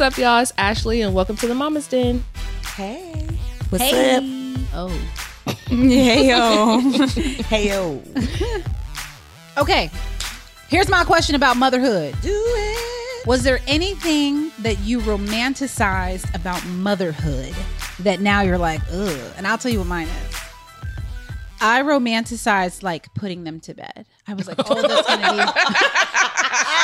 What's up, y'all? It's Ashley, and welcome to the Mama's Den. Hey. What's Hey. up? Oh. Hey yo. hey yo. Okay. Here's my question about motherhood. Do it. Was there anything that you romanticized about motherhood that now you're like, ugh? And I'll tell you what mine is. I romanticized like putting them to bed. I was like, oh, that's gonna be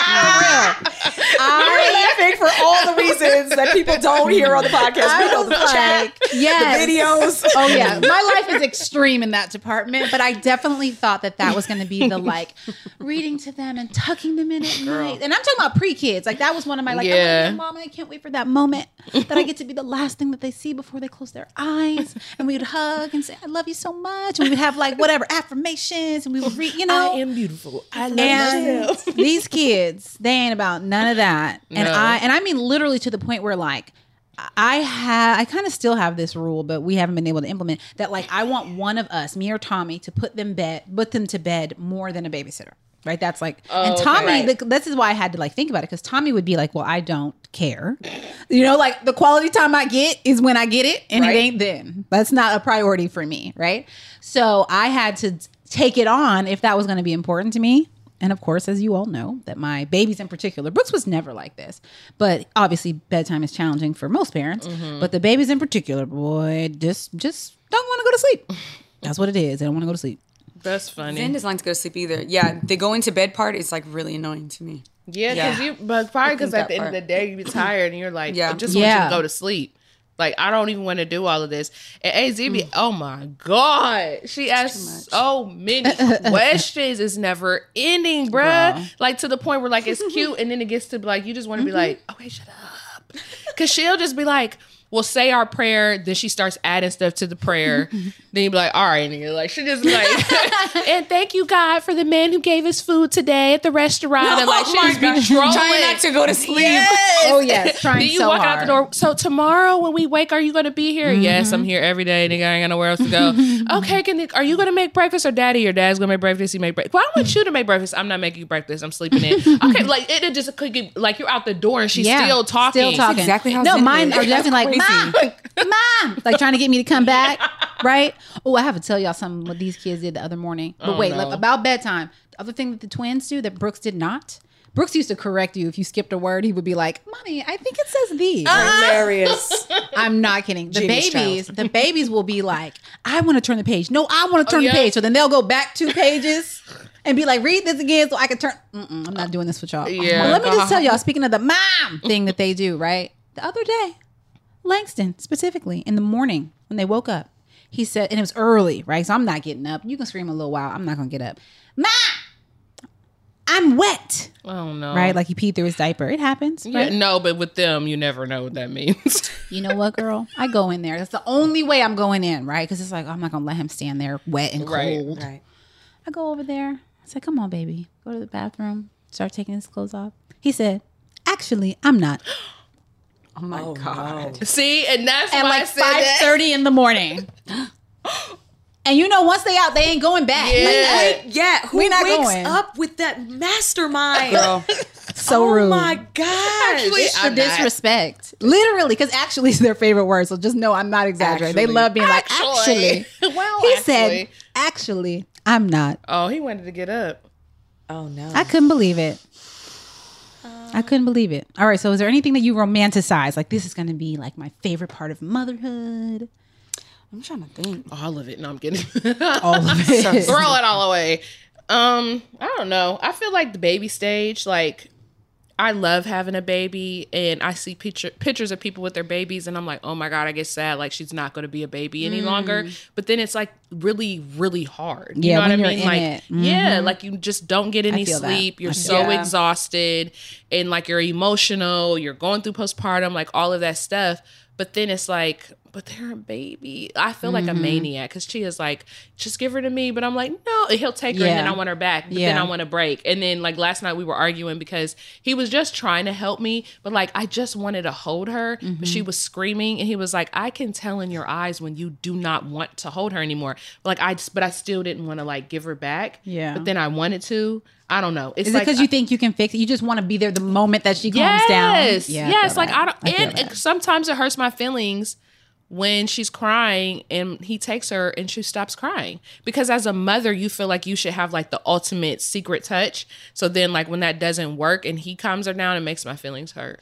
We're laughing for all the reasons that people don't hear on the podcast. We know the was chat, yes. the videos. Oh yeah, my life is extreme in that department, but I definitely thought that that was going to be the like reading to them and tucking them in at night. And I'm talking about pre-kids. Like that was one of my like, Yeah. yeah. mom, I can't wait for that moment that I get to be the last thing that they see before they close their eyes, and we would hug and say, "I love you so much," and we would have like whatever affirmations, and we would read, you know, am beautiful. I love and these kids, they ain't about none of that. And No. I and I mean literally to the point where like I have I kind of still have this rule, but we haven't been able to implement that like I want one of us, me or Tommy, to put them bed put them to bed more than a babysitter. Right? That's like oh, and okay. Tommy, Right. the, this is why I had to like think about it because Tommy would be like, Well, I don't care. You know, like the quality time I get is when I get it, and Right. it ain't then. That's not a priority for me, right? So I had to take it on if that was going to be important to me. And of course, as you all know, that my babies in particular, Brooks was never like this. But obviously, bedtime is challenging for most parents. Mm-hmm. But the babies in particular, boy, just just don't want to go to sleep. That's what it is. They don't want to go to sleep. That's funny. Zen doesn't like to go to sleep either. Yeah, the going to bed part is like really annoying to me. Yeah, because Yeah. you, but probably because at the that end of the day, you be tired and you're like, Yeah. I just want you to go to sleep. Like, I don't even want to do all of this. And AZ be, oh my God. She asks so many questions. It's never ending, bruh. Girl. Like, to the point where, like, it's cute. And then it gets to, like, you just want to be like, okay, shut up. Because she'll just be like, we'll say our prayer. Then she starts adding stuff to the prayer. then you be like, all right, nigga. Like, she just like, and thank you, God, for the man who gave us food today at the restaurant. and, like, oh she just be trolling. Trying not to go to sleep. Yes. Oh, yes, trying Then you so walk out the hard. door. So tomorrow when we wake, are you going to be here? Mm-hmm. Yes, I'm here every day. Nigga, I ain't got nowhere else to go. okay, can you, are you going to make breakfast or daddy? Your dad's going to make breakfast. He make breakfast. Well, I want you to make breakfast. I'm not making you breakfast. I'm sleeping in. Okay, like it, it just could get like you're out the door and she's Yeah, still talking. Still talking. exactly how No, mine is. are definitely like, Crazy. mom, mom, like trying to get me to come back, right? Oh, I have to tell y'all something what these kids did the other morning. But Oh, wait, no. like, about bedtime. The other thing that the twins do that Brooks did not. Brooks used to correct you if you skipped a word. He would be like, "Mommy, I think it says thee." Hilarious. I'm not kidding. The Genius babies, the babies will be like, "I want to turn the page." No, I want to oh, turn yeah. the page. So then they'll go back two pages and be like, "Read this again, so I can turn." Mm-mm, I'm not doing this with y'all. Yeah. But let me just tell y'all. Speaking of the mom thing that they do, right? The other day, Langston specifically in the morning when they woke up, he said, and it was early, right? So I'm not getting up. You can scream a little while. I'm not gonna get up. Mom, I'm wet, Oh no. right? Like he peed through his diaper. It happens, yeah, no, but with them, you never know what that means. You know what, girl? I go in there. That's the only way I'm going in, right? Because it's like I'm not gonna let him stand there wet and Right, cold. right. I go over there. I said, "Come on, baby, go to the bathroom. Start taking his clothes off." He said, "Actually, I'm not." Oh my Oh, god. no. See, and that's At why I like said five that. thirty in the morning. and you know, once they out, they ain't going back. Yeah. Like, Wait, yeah, who We not wakes going. up with that mastermind? Girl. so oh rude. Oh my gosh. Actually, It's the I'm not. disrespect. Literally, because actually is their favorite word. So just know I'm not exaggerating. They love being like, Actually. actually. well, He actually. said, actually, I'm not. Oh, he wanted to get up. oh no. I couldn't believe it. I couldn't believe it. All right, so is there anything that you romanticize? Like this is going to be like my favorite part of motherhood. I'm trying to think. All of it. No, I'm kidding. All of it. Throw it all away. Um, I don't know. I feel like the baby stage, like I love having a baby and I see picture pictures of people with their babies and I'm like, oh my God, I get sad like she's not gonna be a baby any mm. longer. But then it's like really, really hard. You Yeah, know what I when you're mean? in like it. yeah, mm-hmm. like you just don't get any feel that. sleep. You're so that. exhausted and like you're emotional, you're going through postpartum, like all of that stuff. But then it's like, but they're a baby. I feel like Mm-hmm. a maniac because she is like, just give her to me. But I'm like, no, he'll take her and then I want her back. But then I want to break. And then like last night we were arguing because he was just trying to help me, but like I just wanted to hold her, but she Mm-hmm. was screaming and he was like, I can tell in your eyes when you do not want to hold her anymore. But like I just, but I still didn't want to like give her back. Yeah. But then I wanted to. I don't know. It's Is like it because you think you can fix it? You just want to be there the moment that she calms down. Yes. Yeah, I yes. Like. I don't. feel and that. sometimes it hurts my feelings when she's crying and he takes her and she stops crying because as a mother you feel like you should have like the ultimate secret touch so then like when that doesn't work and he calms her down it makes my feelings hurt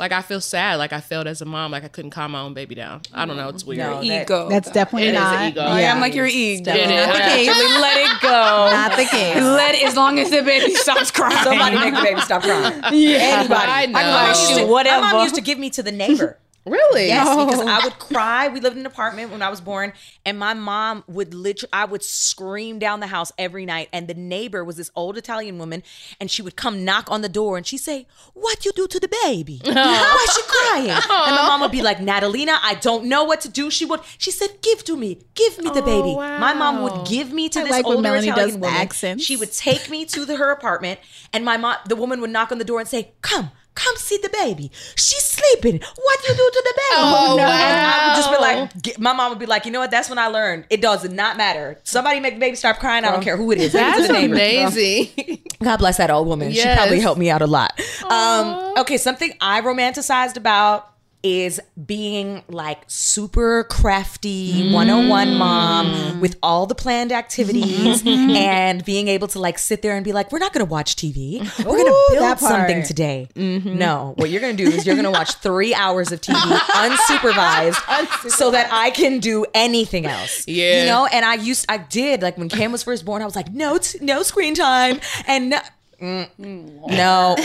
like i feel sad like i felt as a mom like i couldn't calm my own baby down i don't know it's weird No, that- Ego. That's definitely It is not. an ego. Yeah, Yeah. I'm like your ego. It is. Not the case. actually let it go. Not the case. Let as long as the baby stops crying. Somebody make the baby stop crying. Yeah. Anybody. I know. My mom used to- Whatever. My mom used to give me to the neighbor. Really Yes, because I would cry. We lived in an apartment when I was born, and my mom would literally, I would scream down the house every night. And the neighbor was this old Italian woman, and she would come knock on the door and she'd say, What you do to the baby? Oh. Why is she crying? And my oh. mom would be like, Natalina, I don't know what to do. She would, she said, Give to me, give me the oh, baby. My mom would give me to I this like older Melanie Italian woman. accents. She would take me to the, her apartment, and my mom, the woman would knock on the door and say, Come. Come see the baby. She's sleeping. What do you do to the baby? Oh, And I would just be like, get- my mom would be like, you know what? That's when I learned it does not matter. Somebody make the baby stop crying. I don't care who it is. Give it to that's the amazing God bless that old woman. She probably helped me out a lot. Um, okay, something I romanticized about is being like super crafty 101 mom with all the planned activities and being able to like sit there and be like, we're not going to watch TV. We're going to build something today. No, what you're going to do is you're going to watch three hours of TV unsupervised so that I can do anything else. Yeah. You know, and I used, I did like when Cam was first born, I was like, no, t- no screen time and no. Mm, no,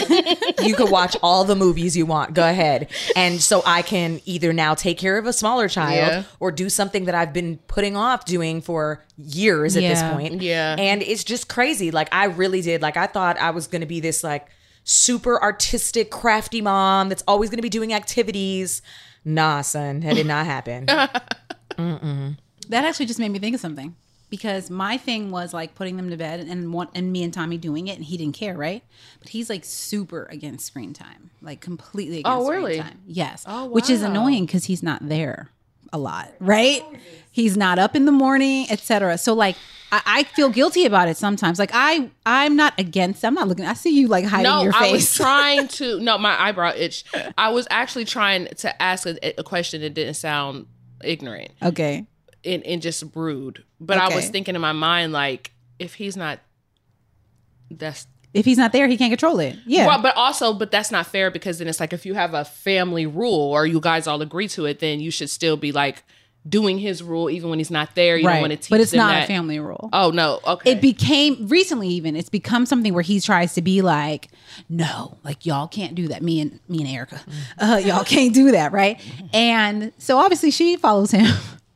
you could watch all the movies you want. Go ahead. And so I can either now take care of a smaller child Yeah. or do something that I've been putting off doing for years at this point. Yeah. And it's just crazy. Like I really did. Like I thought I was going to be this like super artistic, crafty mom that's always going to be doing activities. Nah, son, that did not happen. That actually just made me think of something because my thing was like putting them to bed and want and me and Tommy doing it and he didn't care, right? But he's like super against screen time, like completely oh, against Oh, screen time. Yes, Oh, which is annoying because he's not there a lot, right? He's not up in the morning, etc. So like. I, I feel guilty about it sometimes. Like I, I'm not against. I'm not looking. I see you like hiding no, your face. I was trying to. No, my eyebrow itch. I was actually trying to ask a, a question that didn't sound ignorant okay. And, and just rude. But I was thinking in my mind, like, if he's not, that's If he's not there, he can't control it. Yeah. well, but also, but that's not fair because then it's like if you have a family rule or you guys all agree to it, then you should still be like doing his rule even when he's not there. You don't want to teach But it's not that. a family rule. Oh no, okay. it became recently even it's become something where he tries to be like no like y'all can't do that me and me and erica uh, y'all can't do that right and so obviously she follows him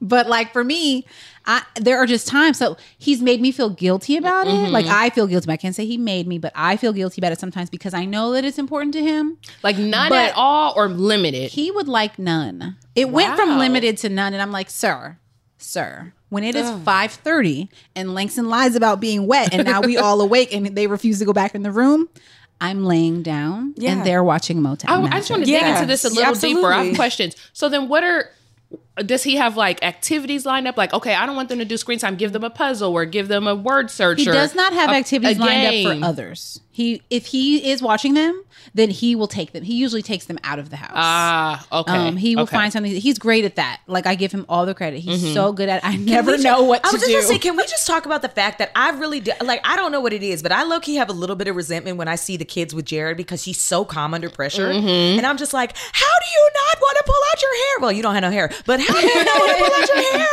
but like for me I, there are just times so he's made me feel guilty about it like mm-hmm. i feel guilty i can't say he made me but i feel guilty about it sometimes because i know that it's important to him like none but- at all or limited. he would like none. It went from limited to none, and I'm like, sir, sir, when it is 5:30 and Langston lies about being wet, and now we all awake and they refuse to go back in the room, I'm laying down Yeah. and they're watching Motown. I, I just want to Magic. dig into this a Yes, little deeper. I have questions. So then, what are does he have like activities lined up? Like, okay, I don't want them to do screen time. Give them a puzzle or give them a word search. He does not have a- activities a lined up for others. He if he is watching them, then he will take them. He usually takes them out of the house. Ah, okay. Um, he will okay. find something. He's great at that. Like I give him all the credit. He's so good at. I never know what I was just do. gonna say, can we just talk about the fact that I really do, like I don't know what it is, but I low key have a little bit of resentment when I see the kids with Jared because he's so calm under pressure, Mm-hmm. and I'm just like, how do you not want to pull out your hair? Well, you don't have no hair, but how do you not want to pull out your hair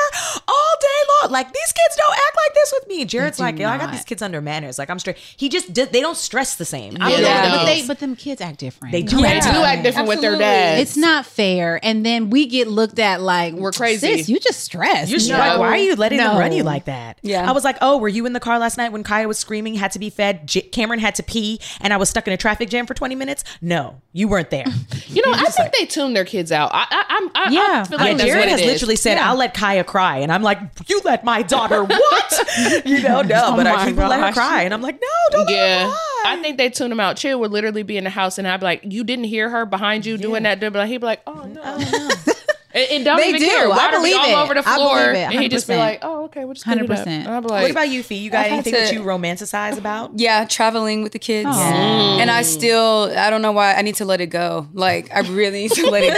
all day long? like these kids don't act like this with me. Jared's like, yo, I got these kids under manners. Like I'm straight. He just did, they don't stress the same. I Yeah, don't know they what it don't. but they but them kids act different. They do They act do different. act different with their Absolutely. dads. It's not fair, and then we get looked at like We're crazy. Sis, you just stressed. You're No. like, why are you letting them run you like that? Yeah. I was like, oh, were you in the car last night when Kaya was screaming, had to be fed, J- Cameron had to pee, and I was stuck in a traffic jam for 20 minutes? No, you weren't there. You know, I think they tune their kids out. I, I, I'm, I, Yeah. I feel like Yeah, what has literally said, Yeah. "I'll let Kaya cry," and I'm like, "You let my daughter what?" you know, no, oh but I keep let her cry, and I'm like, "No, don't let her Yeah, cry." I think they tune him out. Chill would literally be in the house, and I'd be like, "You didn't hear her behind you doing that?" Like, "He'd be like, oh no." Oh, and, and don't They even do. care. I Water be believe all it. over the I floor, believe it, and he'd just be like, "Oh, okay, we'll just clean it up." 100%. And I'd be like, what about you, Fee? You got I've had anything that you romanticize about? Yeah, traveling with the kids. And I still, I don't know why, I need to let it go. Like, I really need to let it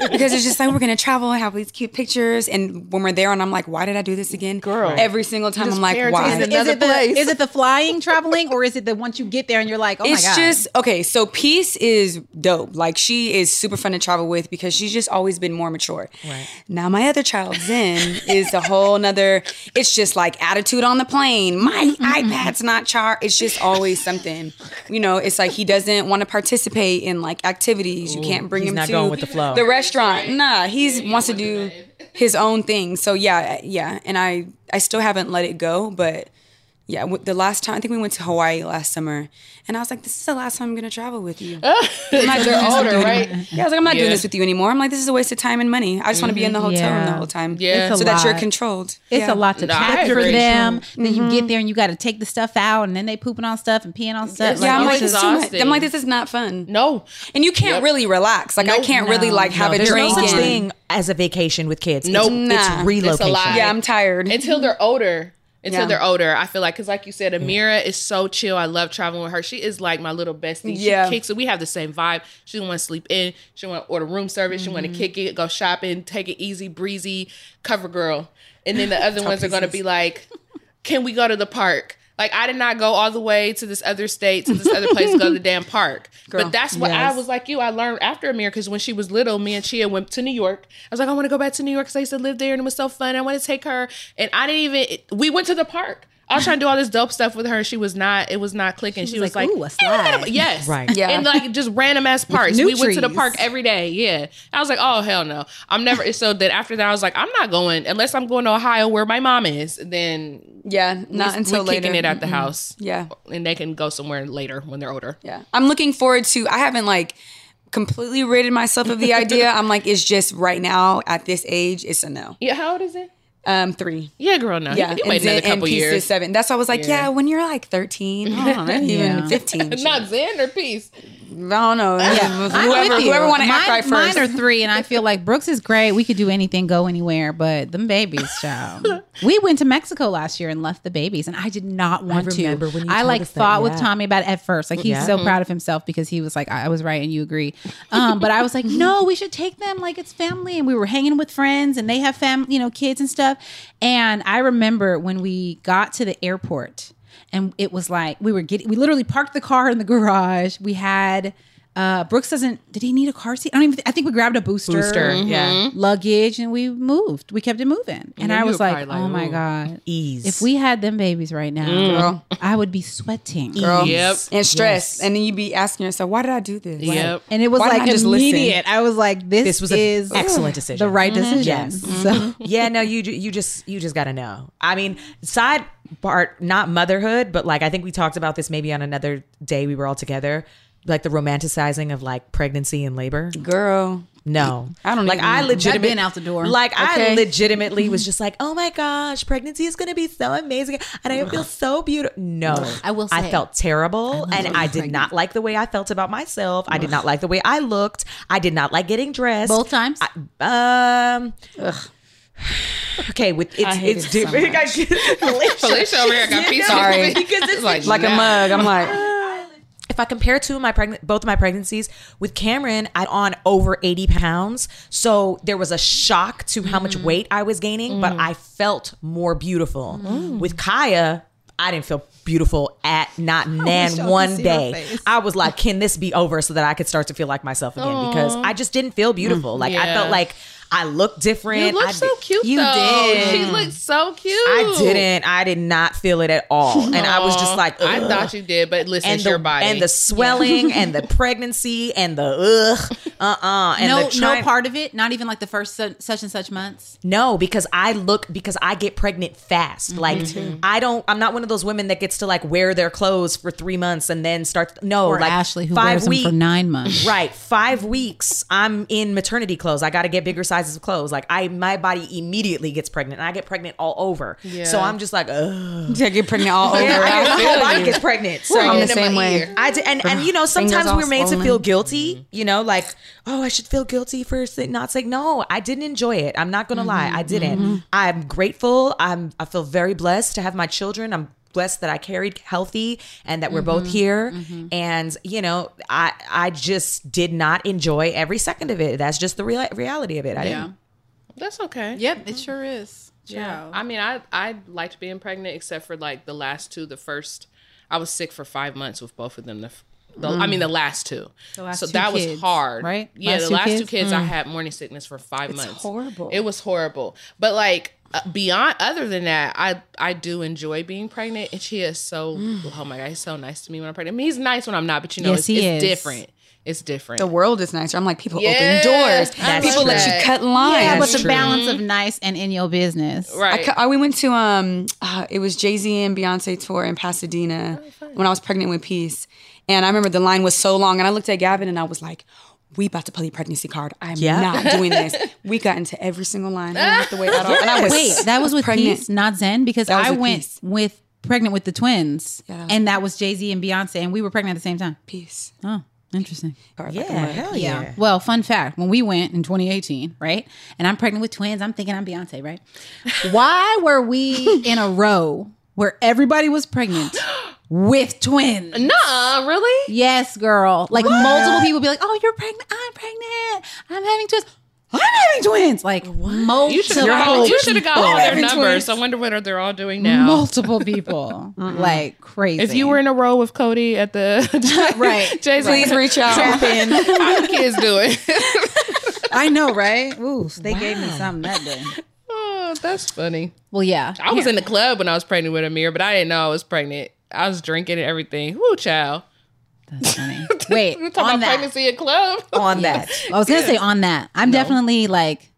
go. because it's just like, we're going to travel and have these cute pictures. And when we're there, and I'm like, why did I do this again? Girl. Every single time, I'm like, why? in is another it the is it the flying traveling or is it the once you get there and you're like, oh it's my god, It's just okay. So Peace is dope. Like she is super fun to travel with because she's just always been more mature. Right. Now my other child Zen is a whole nother. It's just like attitude on the plane. My iPad's not charged. It's just always something. You know, it's like he doesn't want to participate in like activities. You can't bring him to the. The restaurant. Nah, he's wants to do his own thing. So yeah, yeah. And I I still haven't let it go, but yeah, the last time I think we went to Hawaii last summer, and I was like, "This is the last time I'm gonna travel with you." I'm not doing they're this older, you right? anymore. Yeah, I was like, "I'm not doing this with you anymore." I'm like, "This is a waste of time and money. I just want to be in the hotel room the whole time, Yeah. It's a so that you're controlled." It's Yeah. a lot to No, pack for agree. them. Then you get mm-hmm. there and you got to take the stuff out, and then they pooping on stuff and peeing on stuff. It's Yeah, I'm Like, like, this is too much. I'm like, this is not fun. No, And you can't Yep. really relax. Like I can't really No. like have No, a there's drink. no such and- thing as a vacation with kids. Nope. It's, Nah. it's relocation. lie. Yeah, I'm tired. until they're older. Until Yeah. they're older, I feel like because, like you said, Amira is so chill. I love traveling with her. She is like my little bestie. She Yeah. kicks it. We have the same vibe. She want to sleep in. She want to order room service. She want to mm-hmm. kick it, go shopping, take it easy, breezy, cover girl. And then the other ones are going to be like, "Can we go to the park?" Like I did not go all the way to this other state to this other place to go to the damn park. Girl. But that's what I was like you. I learned after Amir because when she was little, me and Chia went to New York. I was like, I want to go back to New York because I used to live there and it was so fun. I want to take her, and I didn't even. We went to the park. I was trying to do all this dope stuff with her. She was not. It was not clicking. She, was was, like, like, "Ooh, a "Hey, we're slide." Yes, Right. Yeah. and like just random ass parks. We went to the park every day. Yeah, I was like, oh hell no, I'm never. So then after that, I was like, I'm not going unless I'm going to Ohio where my mom is. Then yeah, not we- until we're later. kicking it at the house. Yeah. and they can go somewhere later when they're older. Yeah. I'm looking forward to I haven't like completely ridded myself of the idea. I'm like, it's just right now at this age, it's a no. Yeah, how old is it? Um, three. Yeah, girl, no. Yeah. wait Zen- another couple years. seven. That's why I was like, yeah, Yeah. when you're like 13, oh, even 15. Not Zen or Peace. I don't know. I'm Whoever, with you. whoever want to act Mine- right first. Mine are three, and I feel like Brooks is great. We could do anything, go anywhere, but them babies, child. we went to Mexico last year and left the babies, and I did not want to. remember when you I like us that, fought with. Tommy about it at first. Like he's Yeah. so proud of himself because he was like, I I was right and you agree. Um, but I was like, no, we should take them like it's family, and we were hanging with friends, and they have fam, you know, kids and stuff. And I remember when we got to the airport and it was like we were getting we literally parked the car in the garage. We had uh brooks doesn't did he need a car seat i don't even i think we grabbed a booster Booster, yeah. luggage and we moved we kept it moving and then i was like, like, oh my ooh. god Ease. if we had them babies right now mm. Girl. i would be sweating Girl. Yep. And stress. Yes. And then you'd be asking yourself, why did I do this? Yep. and it was Why like didn't I just listen? immediate i was like this, This was an is excellent decision. the right mm-hmm. decision Yes. so mm-hmm. yeah, no, you you just you just got to know. I mean, side part, not motherhood, but like I think we talked about this maybe on another day we were all together, like the romanticizing of like pregnancy and labor. Girl. No, I don't like. I know. legitimately been out the door. Like I legitimately was just like, oh my gosh, pregnancy is gonna be so amazing, and I feel so beautiful. No, I will I felt terrible, and I did not like the way I felt about myself. I did not like the way I looked. I did not like getting dressed both times I- um. Okay, with it's hate it's it so different. Felicia. Felicia over here got peace Sorry. because it's like Like a mug. I'm like, if I compare two of my pregnant both of my pregnancies with Cameron, I'm on over 80 pounds. So there was a shock to how much weight I was gaining, but I felt more beautiful. With Kaya, I didn't feel beautiful at not nan one could see her day. I was like, can this be over so that I could start to feel like myself again? Because I just didn't feel beautiful. Like I felt like I look different. You look I so cute You though. did. She looked so cute. I didn't. I did not feel it at all, and I was just Aw, like, I thought you did, but listen, and it's the your body. and the swelling and the pregnancy and the ugh, uh, uh and no, the trying- no part of it. Not even like the first su- such and such months. No, because I look because I get pregnant fast. Mm-hmm. Like I don't. I'm not one of those women that gets to like wear their clothes for three months and then start. No, Or like Ashley, who five wears them for nine months. Right, five weeks. I'm in maternity clothes. I got to get bigger sizes of clothes. Like I, my body immediately gets pregnant, and I get pregnant all over. Yeah. So I'm just like, ugh. To get pregnant all over. Yeah, I get, my whole body gets pregnant. So I'm the in my same way. ear. I did, and and you know sometimes we're made to feel guilty. Mm-hmm. You know, like oh, I should feel guilty for say- not saying no. I didn't enjoy it. I'm not gonna lie, I mm-hmm. didn't. Mm-hmm. I'm grateful. I'm I feel very blessed to have my children. I'm blessed that I carried healthy and that we're both mm-hmm. here. Mm-hmm. And you know, I I just did not enjoy every second of it. That's just the real reality of it. I Yeah. didn't. That's okay. Yep, it sure is. Yeah. I mean, I I liked being pregnant, except for like the last two. The first, I was sick for five months with both of them. The, f- the I mean, the mm. last two. last so two that kids, was hard, right? Yeah, Last the two last two kids? kids, I mm. had morning sickness for five months. horrible. It was horrible. But like beyond, other than that, I I do enjoy being pregnant, and she is so. Oh my god, he's so nice to me when I'm pregnant. I mean, he's nice when I'm not, but you know, Yes, it's, he it's is. different. It's different. The world is nicer. I'm like, people Yeah, open doors. that's People let you cut lines. Yeah, but the true. balance of nice and in your business. Right. cu- I- we went to um uh, it was Jay Z and Beyonce tour in Pasadena when I was pregnant with Peace, and I remember the line was so long, and I looked at Gavin and I was like. We about to play the pregnancy card. I'm Yeah. not doing this. We got into every single line. He didn't have to wait at all. And I was Wait, that was with pregnant. Peace, not Zen, because I went Peace. with pregnant with the twins, Yeah, that was and that was Jay Z and Beyonce, and we were pregnant at the same time. Peace. Oh, interesting. Yeah, hell yeah. Well, fun fact: when we went in 2018, right, and I'm pregnant with twins, I'm thinking I'm Beyonce, right? Why were we in a row where everybody was pregnant with twins? Nah, really? Yes, girl. Like multiple people be like, "Oh, you're pregnant. I'm pregnant. I'm having twins. I'm having twins." Like multiple, You should have called. You should have got all their numbers. twins. I wonder what are they're all doing now. multiple people, like crazy. If you were in a row with Codie at the Right. Jay-Z, Please reach out. How the kids doing? I know, right? Ooh, they gave me something that day. oh, that's funny. Well, yeah, I was in the club when I was pregnant with Amir, but I didn't know I was pregnant. I was drinking and everything. Woo, child. That's funny. Wait, talking on about that. pregnancy at club. On that. I was gonna say on that. I'm definitely like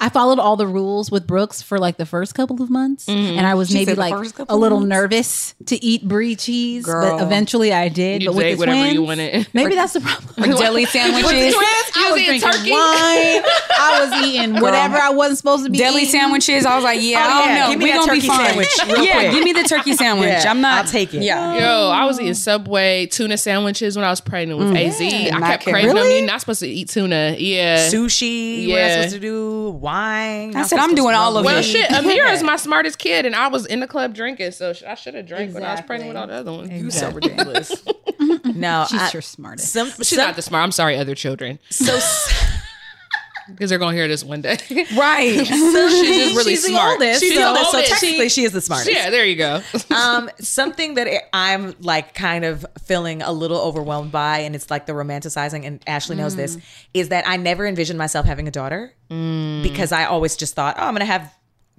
I followed all the rules with Brooks for like the first couple of months, mm-hmm. and I was She maybe like a little months? nervous to eat brie cheese, Girl. but eventually I did. You but with the whatever twins, you wanted. maybe that's the problem. Deli sandwiches. I You was was eating drinking turkey? wine. I was eating whatever I wasn't supposed to be. Deli eating. sandwiches. I was like, yeah, Oh, I don't know. Give me we that gonna be fine. sandwich yeah, quick. give me the turkey sandwich. Yeah, I'm not. I'll take it. Yeah. Yo, I was eating Subway tuna sandwiches when I was pregnant with mm. AZ. I kept kidding. craving them. You're not supposed to eat tuna. Yeah. Sushi. What Yeah. am I supposed to do? Wine. I said, I'm doing all of it. well, shit. Amir is my smartest kid, and I was in the club drinking, so sh- I should have drank when I was pregnant with all the other ones. You so ridiculous. no, She's I, your smartest. some, She's some- not the smart. I'm sorry, other children, so because they're gonna hear this one day. Right. so She's just really she's the smart. oldest. She's so, the so oldest. technically, she is the smartest. yeah, there you go. um, something that I'm like kind of feeling a little overwhelmed by, and it's like the romanticizing, and Ashley knows this, is that I never envisioned myself having a daughter because I always just thought, oh, I'm gonna have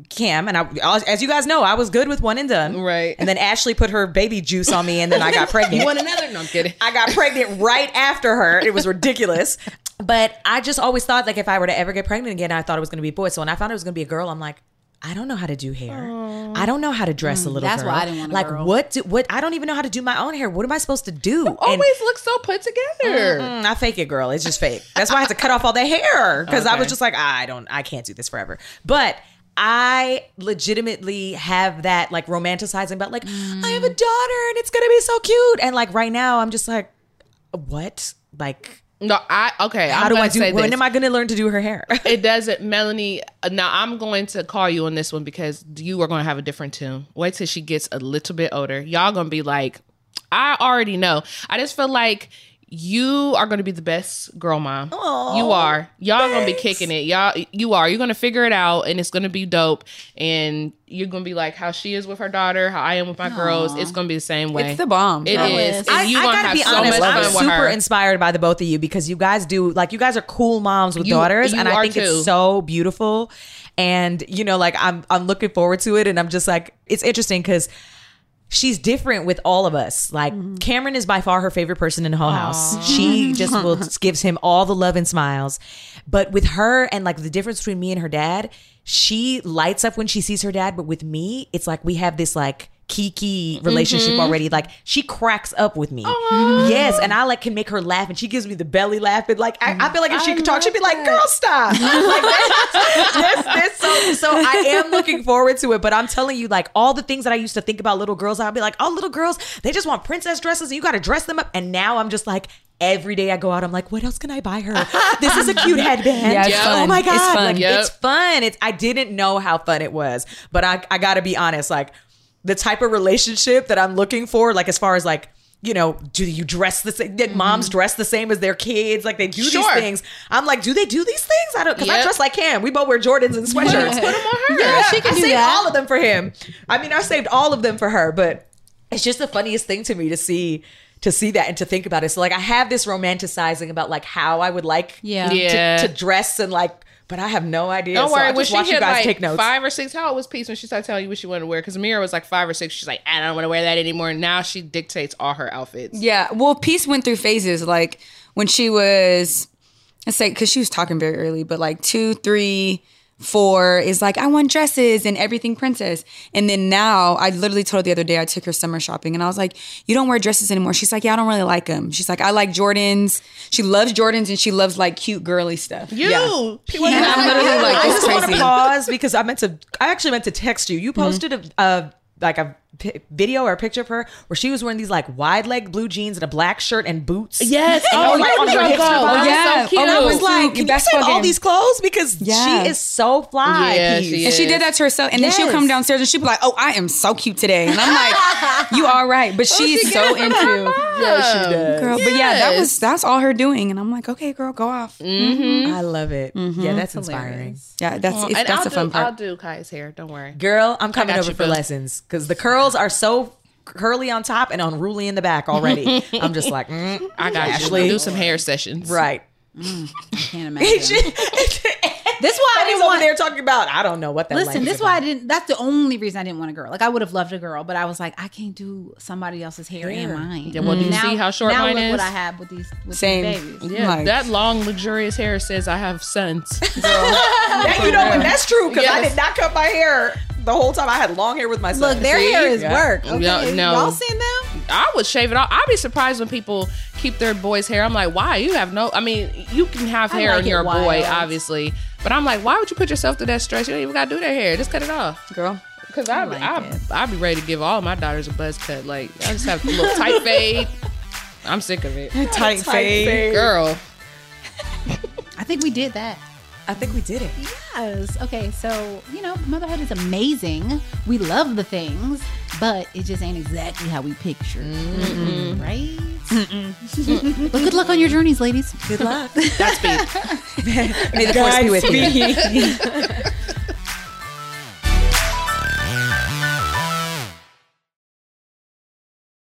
Cam, and I, as you guys know, I was good with one and done, Right. And then Ashley put her baby juice on me, and then I got pregnant. You one another? No, I'm kidding. I got pregnant right after her. It was ridiculous. But I just always thought like if I were to ever get pregnant again, I thought it was going to be a boy. So when I found it was going to be a girl, I'm like, I don't know how to do hair. I don't know how to dress a little that's girl. why I didn't want like girl. what do what I don't even know how to do my own hair. What am I supposed to do? And- Always look so put together. Mm, I fake it, girl. It's just fake. That's why I had to cut off all the hair because I was just like, "Ah, I don't, I can't do this forever. But I legitimately have that like romanticizing about like I have a daughter and it's gonna be so cute. And like right now, I'm just like, what? Like, No, I okay. how I'm do I do? When this. am I gonna learn to do her hair? it doesn't, Melanie. Now I'm going to call you on this one because you are going to have a different tune. Wait till she gets a little bit older. Y'all gonna be like, I already know. I just feel like you are going to be the best girl mom. you are. Y'all going to be kicking it. Y'all, you are. You're going to figure it out, and it's going to be dope. And you're going to be like how she is with her daughter, how I am with my girls. It's going to be the same way. It's the bomb. It bro. is. is. I, you I gotta have be so honest. much I'm with super her. inspired by the both of you because you guys do like you guys are cool moms with You- daughters, you and I think too. it's so beautiful. And you know, like I'm I'm looking forward to it, and I'm just like it's interesting because she's different with all of us. Like mm-hmm. Cameron is by far her favorite person in the whole house. She just will gives him all the love and smiles. But with her and like the difference between me and her dad, she lights up when she sees her dad, but with me, it's like we have this like kiki relationship mm-hmm. already. Like she cracks up with me. Oh. Yes, and I like can make her laugh and she gives me the belly laugh and like I, I feel like if she could talk, she'd be like, girl, stop. like that's, that's, that's so so I am looking forward to it. But I'm telling you, like all the things that I used to think about little girls, I'd be like, oh, little girls, they just want princess dresses and you gotta dress them up. And now I'm just like Every day I go out, I'm like, what else can I buy her? This is a cute headband. Yeah, it's Oh my It's god, fun. Like, Yep. it's fun. It's I didn't know how fun it was, but I I gotta be honest, like the type of relationship that I'm looking for, like as far as like. You know, do you dress the same? Did moms mm-hmm. dress the same as their kids? Like they do Sure. these things. I'm like, do they do these things? I don't, because I Yep. dress like Cam. We both wear Jordans and sweatshirts. Put 'em on her. Yeah, she can I do saved that. all of them for him. I mean, I saved all of them for her, but it's just the funniest thing to me to see to see that and to think about it. So like I have this romanticizing about like how I would like Yeah. to, Yeah. to dress and like but I have no idea. Don't so I worry. just When she watch you guys like take notes. five or six, how old was Peace when she started telling you what she wanted to wear? Because Amira was like five or six. She's like, I don't want to wear that anymore. Now she dictates all her outfits. Yeah. Well, Peace went through phases. Like when she was, let's say, because she was talking very early, but like two, three, four is like, I want dresses and everything princess. And then now, I literally told her the other day, I took her summer shopping and I was like, You don't wear dresses anymore. She's like, Yeah, I don't really like them. She's like, I like Jordans. She loves Jordans and she loves like cute girly stuff. You. Yeah. And I'm literally like, I this just want to pause because I meant to. I actually meant to text you. You Mm-hmm. posted a, a like a pi- video or a picture of her where she was wearing these like wide leg blue jeans and a black shirt and boots. Yes. And Oh, like, look on at your your hips goal. and Yeah. so cute. Oh, And I was oh, like, your can you basketball save all these clothes because Yeah. she is so fly. Yeah, Peace. she And she did that to herself. And then she'll come downstairs and she'll be like, Oh, I am so cute today. And I'm like, You all right. But oh, she is so into Yes, she does. girl. But yeah, that was that's all her doing. And I'm like, Okay, girl, go off. Mm-hmm. I love it. Mm-hmm. Yeah, that's inspiring. Yeah, that's Well, it's, that's I'll the fun do, I'll do Kai's hair. Don't worry. Girl, I'm coming over for lessons because the curls are so curly on top and unruly in the back already. I'm just like, mm, I got Ashley. you. Do some hair sessions. right. i Can't imagine. this why I I didn't over want- there talking about. I don't know what that. Listen, this is is why I didn't. That's the only reason I didn't want a girl. Like I would have loved a girl, but I was like, I can't do somebody else's hair and mine. Yeah, well, do you see how short now mine look is? what I have with these with Same. these babies. Yeah, Like- that long, luxurious hair says I have sons. That, you know what? That's true because I did not cut my hair the whole time. I had long hair with my son. Look, their See? hair is Yeah. work. Okay, Yeah, no. y'all seen them? I would shave it off. I'd be surprised when people keep their boys' hair. I'm like, why? You have no. I mean, you can have I hair like in it your boy, obviously, but I'm like, why would you put yourself through that stress? You don't even gotta do their hair. Just cut it off. Girl. Cause I, like I, it. I, I'd be ready to give all my daughters a buzz cut. Like I just have a little tight fade. I'm sick of it, tight fade. girl. I think we did that. I think we did it. Yes. Okay. So you know, motherhood is amazing. We love the things, but it just ain't exactly how we picture. Right. but good luck on your journeys, ladies. Good luck. That's me. May the force be with you.